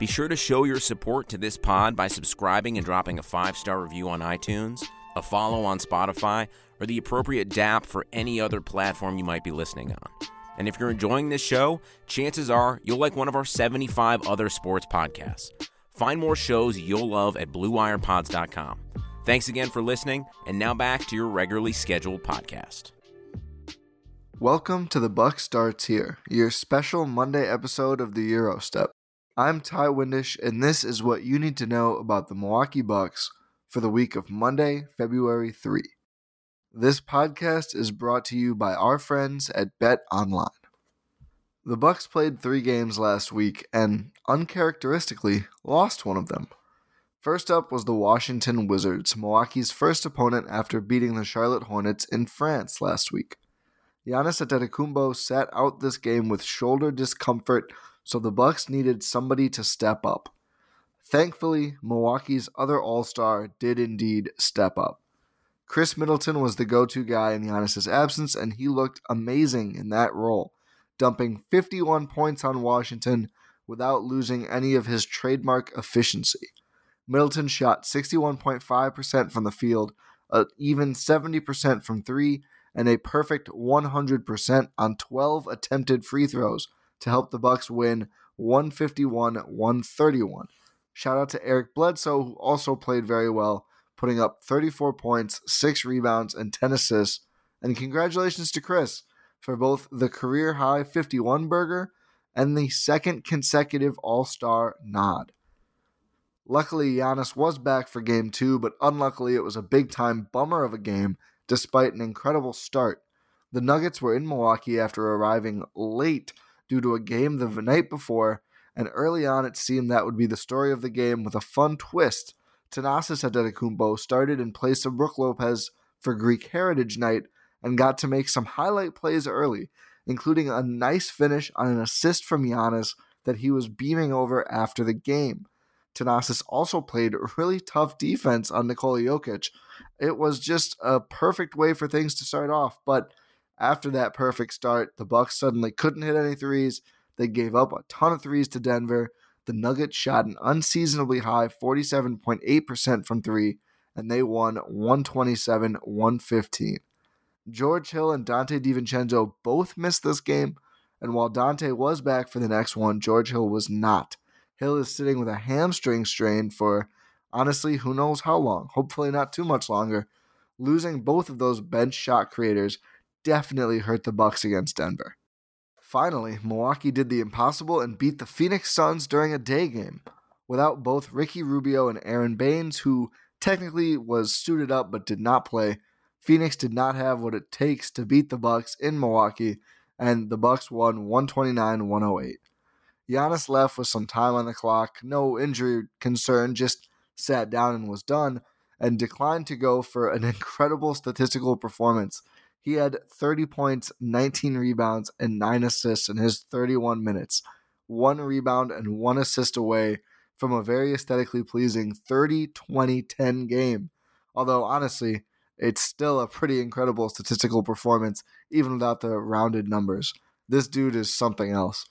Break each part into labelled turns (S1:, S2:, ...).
S1: Be sure to show your support to this pod by subscribing and dropping a five star review on iTunes, a follow on Spotify, or the appropriate DAP for any other platform you might be listening on. And if you're enjoying this show, chances are you'll like one of our 75 other sports podcasts. Find more shows you'll love at BlueWirePods.com. Thanks again for listening, and now back to your regularly scheduled podcast.
S2: Welcome to the Buck Starts Here, your special Monday episode of the Euro Step. I'm Ty Windish, and this is what you need to know about the Milwaukee Bucks for the week of Monday, February 3. This podcast is brought to you by our friends at Bet Online. The Bucks played 3 games last week and uncharacteristically lost one of them. First up was the Washington Wizards, Milwaukee's first opponent after beating the Charlotte Hornets in France last week. Giannis Antetokounmpo sat out this game with shoulder discomfort, so the Bucks needed somebody to step up. Thankfully, Milwaukee's other All-Star did indeed step up. Khris Middleton was the go-to guy in Giannis's absence, and he looked amazing in that role, dumping 51 points on Washington without losing any of his trademark efficiency. Middleton shot 61.5% from the field, even 70% from three, and a perfect 100% on 12 attempted free throws to help the Bucks win 151-131. Shout out to Eric Bledsoe who also played very well, putting up 34 points, 6 rebounds and 10 assists. And congratulations to Khris for both the career high 51 burger and the second consecutive All-Star nod. Luckily, Giannis was back for game 2, but unluckily it was a big time bummer of a game despite an incredible start. The Nuggets were in Milwaukee after arriving late due to a game the night before, and early on it seemed that would be the story of the game with a fun twist. Thanasis Antetokounmpo started in place of Brook Lopez for Greek Heritage Night and got to make some highlight plays early, including a nice finish on an assist from Giannis that he was beaming over after the game. Thanasis also played really tough defense on Nikola Jokic. It was just a perfect way for things to start off, but after that perfect start, the Bucks suddenly couldn't hit any threes. They gave up a ton of threes to Denver. The Nuggets shot an unseasonably high 47.8% from 3 and they won 127-115. George Hill and Donte DiVincenzo both missed this game, and while Donte was back for the next one, George Hill was not. Hill is sitting with a hamstring strain for honestly, who knows how long. Hopefully, not too much longer. Losing both of those bench shot creators definitely hurt the Bucks against Denver. Finally, Milwaukee did the impossible and beat the Phoenix Suns during a day game. Without both Ricky Rubio and Aron Baynes, who technically was suited up but did not play, Phoenix did not have what it takes to beat the Bucks in Milwaukee, and the Bucks won 129-108. Giannis left with some time on the clock, no injury concern, just sat down and was done, and declined to go for an incredible statistical performance. He had 30 points, 19 rebounds, and 9 assists in his 31 minutes, one rebound and one assist away from a very aesthetically pleasing 30 20 10 game. Although, honestly, it's still a pretty incredible statistical performance, even without the rounded numbers. This dude is something else.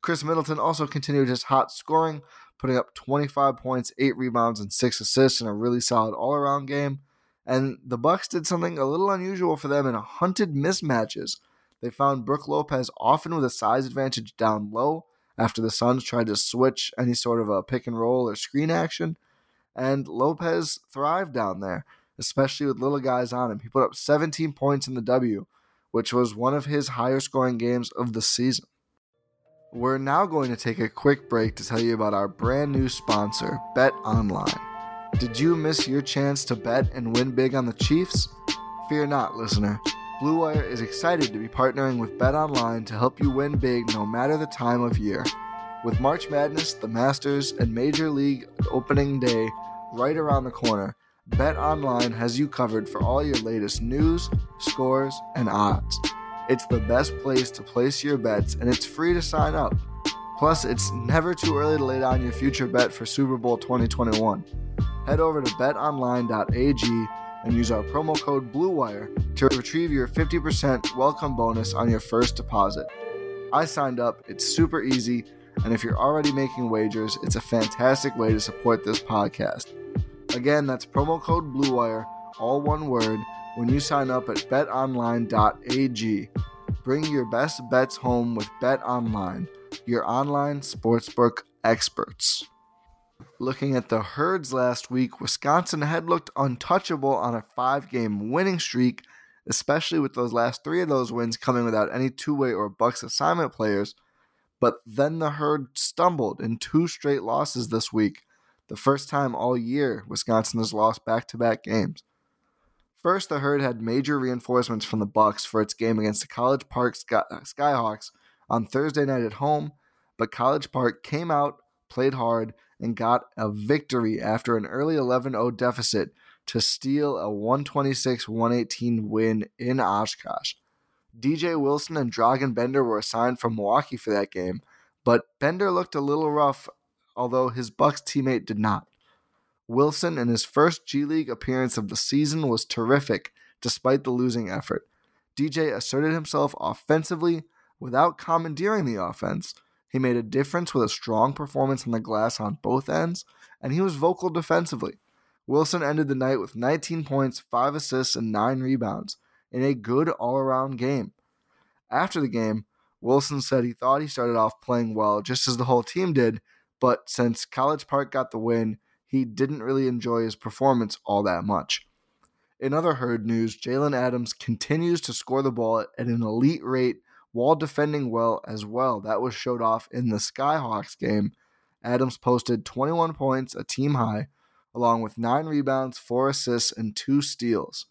S2: Khris Middleton also continued his hot scoring, putting up 25 points, 8 rebounds, and 6 assists in a really solid all-around game. And the Bucks did something a little unusual for them in hunted mismatches. They found Brook Lopez often with a size advantage down low after the Suns tried to switch any sort of a pick and roll or screen action. And Lopez thrived down there, especially with little guys on him. He put up 17 points in the W, which was one of his higher scoring games of the season. We're now going to take a quick break to tell you about our brand new sponsor, Bet Online. Did you miss your chance to bet and win big on the Chiefs? Fear not, listener. Blue Wire is excited to be partnering with Bet Online to help you win big no matter the time of year. With March Madness, the Masters, and Major League opening day right around the corner, Bet Online has you covered for all your latest news, scores, and odds. It's the best place to place your bets, and it's free to sign up. Plus, it's never too early to lay down your future bet for Super Bowl 2021. Head over to betonline.ag and use our promo code BLUEWIRE to retrieve your 50% welcome bonus on your first deposit. I signed up, it's super easy, and if you're already making wagers, it's a fantastic way to support this podcast. Again, that's promo code BLUEWIRE, all one word when you sign up at betonline.ag. Bring your best bets home with BetOnline, your online sportsbook experts. Looking at the herds last week, Wisconsin had looked untouchable on a five game winning streak, especially with those last three of those wins coming without any two way or Bucks assignment players. But then the herd stumbled in two straight losses this week, the first time all year Wisconsin has lost back to back games. First, the herd had major reinforcements from the Bucks for its game against the College Park Sky- uh, Skyhawks on Thursday night at home, but College Park came out, played hard, and got a victory after an early 11-0 deficit to steal a 126-118 win in Oshkosh. DJ Wilson and Dragan Bender were assigned from Milwaukee for that game, but Bender looked a little rough, although his Bucks teammate did not. Wilson, in his first G League appearance of the season, was terrific despite the losing effort. DJ asserted himself offensively without commandeering the offense. He made a difference with a strong performance on the glass on both ends, and he was vocal defensively. Wilson ended the night with 19 points, 5 assists, and 9 rebounds in a good all around game. After the game, Wilson said he thought he started off playing well just as the whole team did, but since College Park got the win, he didn't really enjoy his performance all that much. In other herd news, Jalen Adams continues to score the ball at an elite rate while defending well as well. That was showed off in the Skyhawks game. Adams posted 21 points, a team high, along with 9 rebounds, 4 assists, and 2 steals.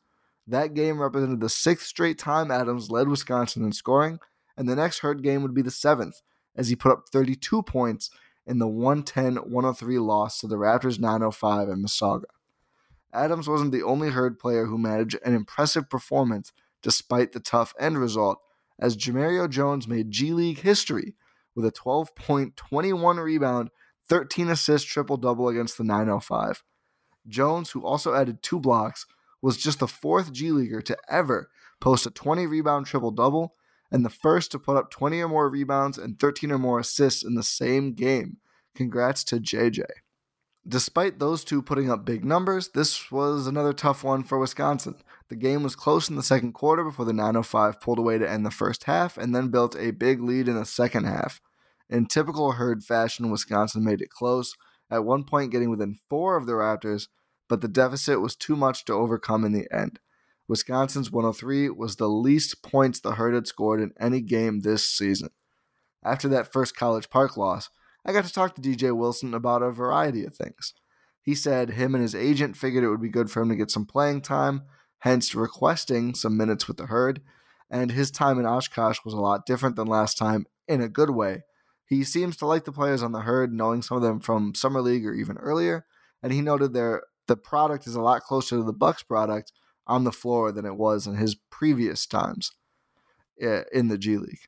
S2: That game represented the sixth straight time Adams led Wisconsin in scoring, and the next herd game would be the seventh, as he put up 32 points in the 110 103 loss to the Raptors 905 in Mississauga. Adams wasn't the only herd player who managed an impressive performance despite the tough end result, as Jemerrio Jones made G League history with a 12 point, 21 rebound, 13 assist triple double against the 905. Jones, who also added two blocks, was just the fourth G Leaguer to ever post a 20 rebound triple double and the first to put up 20 or more rebounds and 13 or more assists in the same game. Congrats to JJ. Despite those two putting up big numbers, this was another tough one for Wisconsin. The game was close in the second quarter before the 905 pulled away to end the first half and then built a big lead in the second half. In typical herd fashion, Wisconsin made it close, at one point getting within four of the Raptors, but the deficit was too much to overcome in the end. Wisconsin's 103 was the least points the Herd had scored in any game this season. After that first College Park loss, I got to talk to DJ Wilson about a variety of things. He said him and his agent figured it would be good for him to get some playing time, hence requesting some minutes with the Herd, and his time in Oshkosh was a lot different than last time in a good way. He seems to like the players on the herd, knowing some of them from summer league or even earlier, and he noted their the product is a lot closer to the Bucks product on the floor than it was in his previous times eh, in the G League.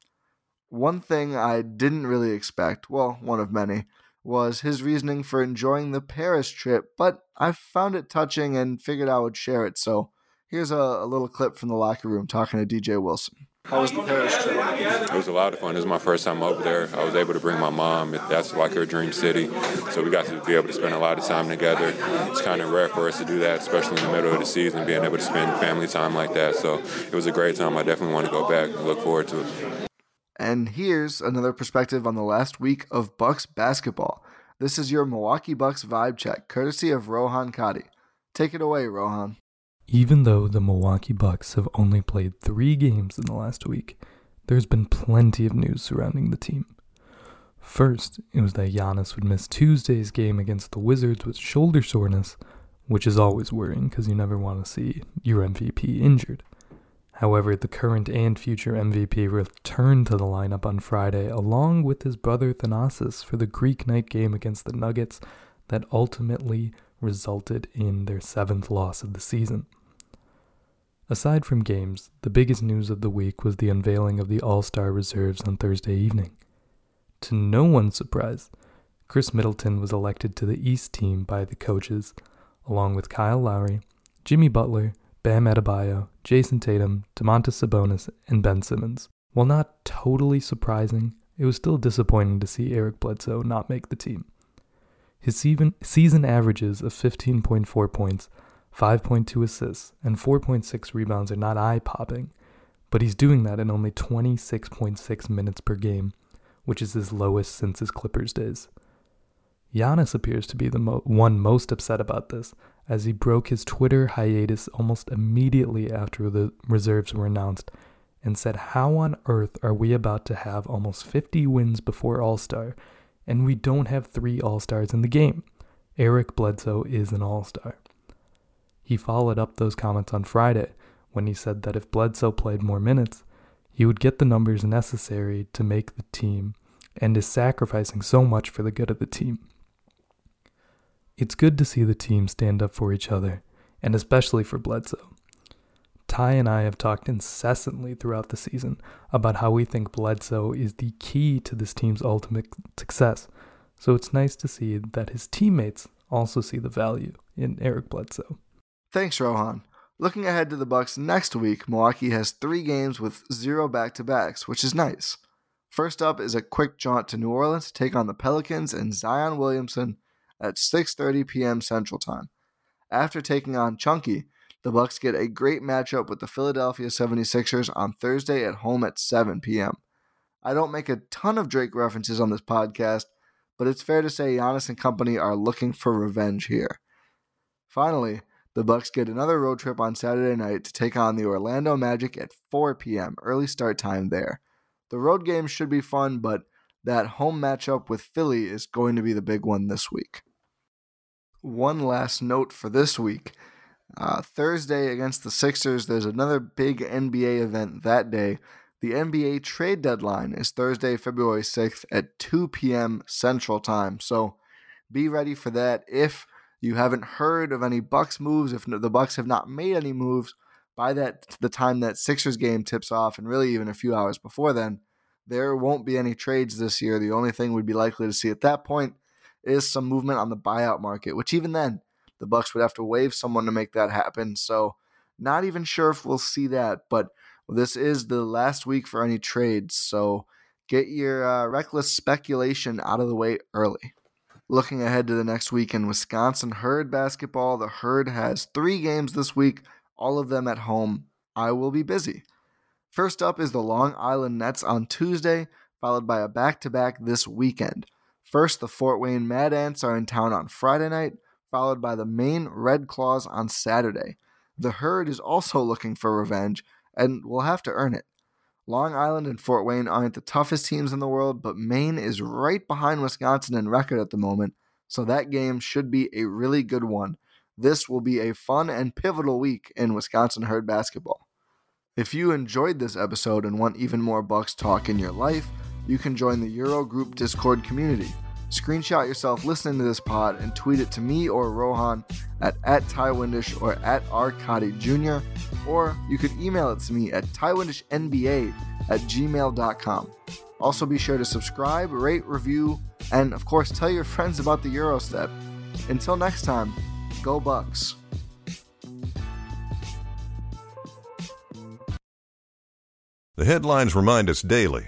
S2: One thing I didn't really expect, well, one of many, was his reasoning for enjoying the Paris trip, but I found it touching and figured I would share it. So here's a, a little clip from the locker room talking to DJ Wilson. How was the Paris trip?
S3: It was a lot of fun. This is my first time over there. I was able to bring my mom. That's like her dream city. So we got to be able to spend a lot of time together. It's kind of rare for us to do that, especially in the middle of the season, being able to spend family time like that. So it was a great time. I definitely want to go back and look forward to it.
S2: And here's another perspective on the last week of Bucks basketball. This is your Milwaukee Bucks vibe check, courtesy of Rohan Kadi. Take it away, Rohan.
S4: Even though the Milwaukee Bucks have only played three games in the last week, there's been plenty of news surrounding the team. First, it was that Giannis would miss Tuesday's game against the Wizards with shoulder soreness, which is always worrying because you never want to see your MVP injured. However, the current and future MVP returned to the lineup on Friday along with his brother Thanasis for the Greek night game against the Nuggets that ultimately resulted in their seventh loss of the season. Aside from games, the biggest news of the week was the unveiling of the All Star reserves on Thursday evening. To no one's surprise, Khris Middleton was elected to the East team by the coaches, along with Kyle Lowry, Jimmy Butler, Bam Adebayo, Jayson Tatum, Domantas Sabonis, and Ben Simmons. While not totally surprising, it was still disappointing to see Eric Bledsoe not make the team. His season averages of 15.4 points 5.2 assists, and 4.6 rebounds are not eye popping, but he's doing that in only 26.6 minutes per game, which is his lowest since his Clippers days. Giannis appears to be the mo- one most upset about this, as he broke his Twitter hiatus almost immediately after the reserves were announced and said, How on earth are we about to have almost 50 wins before All Star, and we don't have three All Stars in the game? Eric Bledsoe is an All Star. He followed up those comments on Friday when he said that if Bledsoe played more minutes, he would get the numbers necessary to make the team and is sacrificing so much for the good of the team. It's good to see the team stand up for each other, and especially for Bledsoe. Ty and I have talked incessantly throughout the season about how we think Bledsoe is the key to this team's ultimate success, so it's nice to see that his teammates also see the value in Eric Bledsoe.
S2: Thanks, Rohan. Looking ahead to the Bucks next week, Milwaukee has three games with zero back-to-backs, which is nice. First up is a quick jaunt to New Orleans to take on the Pelicans and Zion Williamson at 6:30 p.m. Central Time. After taking on Chunky, the Bucks get a great matchup with the Philadelphia 76ers on Thursday at home at 7 p.m. I don't make a ton of Drake references on this podcast, but it's fair to say Giannis and company are looking for revenge here. Finally, the Bucks get another road trip on Saturday night to take on the Orlando Magic at 4 p.m. early start time there. The road game should be fun, but that home matchup with Philly is going to be the big one this week. One last note for this week. Uh, Thursday against the Sixers, there's another big NBA event that day. The NBA trade deadline is Thursday, February 6th at 2 p.m. Central Time. So be ready for that. If you haven't heard of any Bucks moves, if the Bucks have not made any moves by that the time that Sixers game tips off, and really even a few hours before then, there won't be any trades this year. The only thing we'd be likely to see at that point is some movement on the buyout market, which even then the Bucks would have to waive someone to make that happen. So not even sure if we'll see that, but this is the last week for any trades. So get your uh, reckless speculation out of the way early. Looking ahead to the next week in Wisconsin Herd basketball, the Herd has three games this week, all of them at home. I will be busy. First up is the Long Island Nets on Tuesday, followed by a back to back this weekend. First, the Fort Wayne Mad Ants are in town on Friday night, followed by the Maine Red Claws on Saturday. The Herd is also looking for revenge and will have to earn it. Long Island and Fort Wayne aren't the toughest teams in the world, but Maine is right behind Wisconsin in record at the moment, so that game should be a really good one. This will be a fun and pivotal week in Wisconsin herd basketball. If you enjoyed this episode and want even more Bucks talk in your life, you can join the Euro Group Discord community. Screenshot yourself listening to this pod and tweet it to me or Rohan at, at TyWindish or at Arcadi Jr. Or you could email it to me at TyWindishNBA at gmail.com. Also, be sure to subscribe, rate, review, and of course, tell your friends about the Eurostep. Until next time, go Bucks.
S5: The headlines remind us daily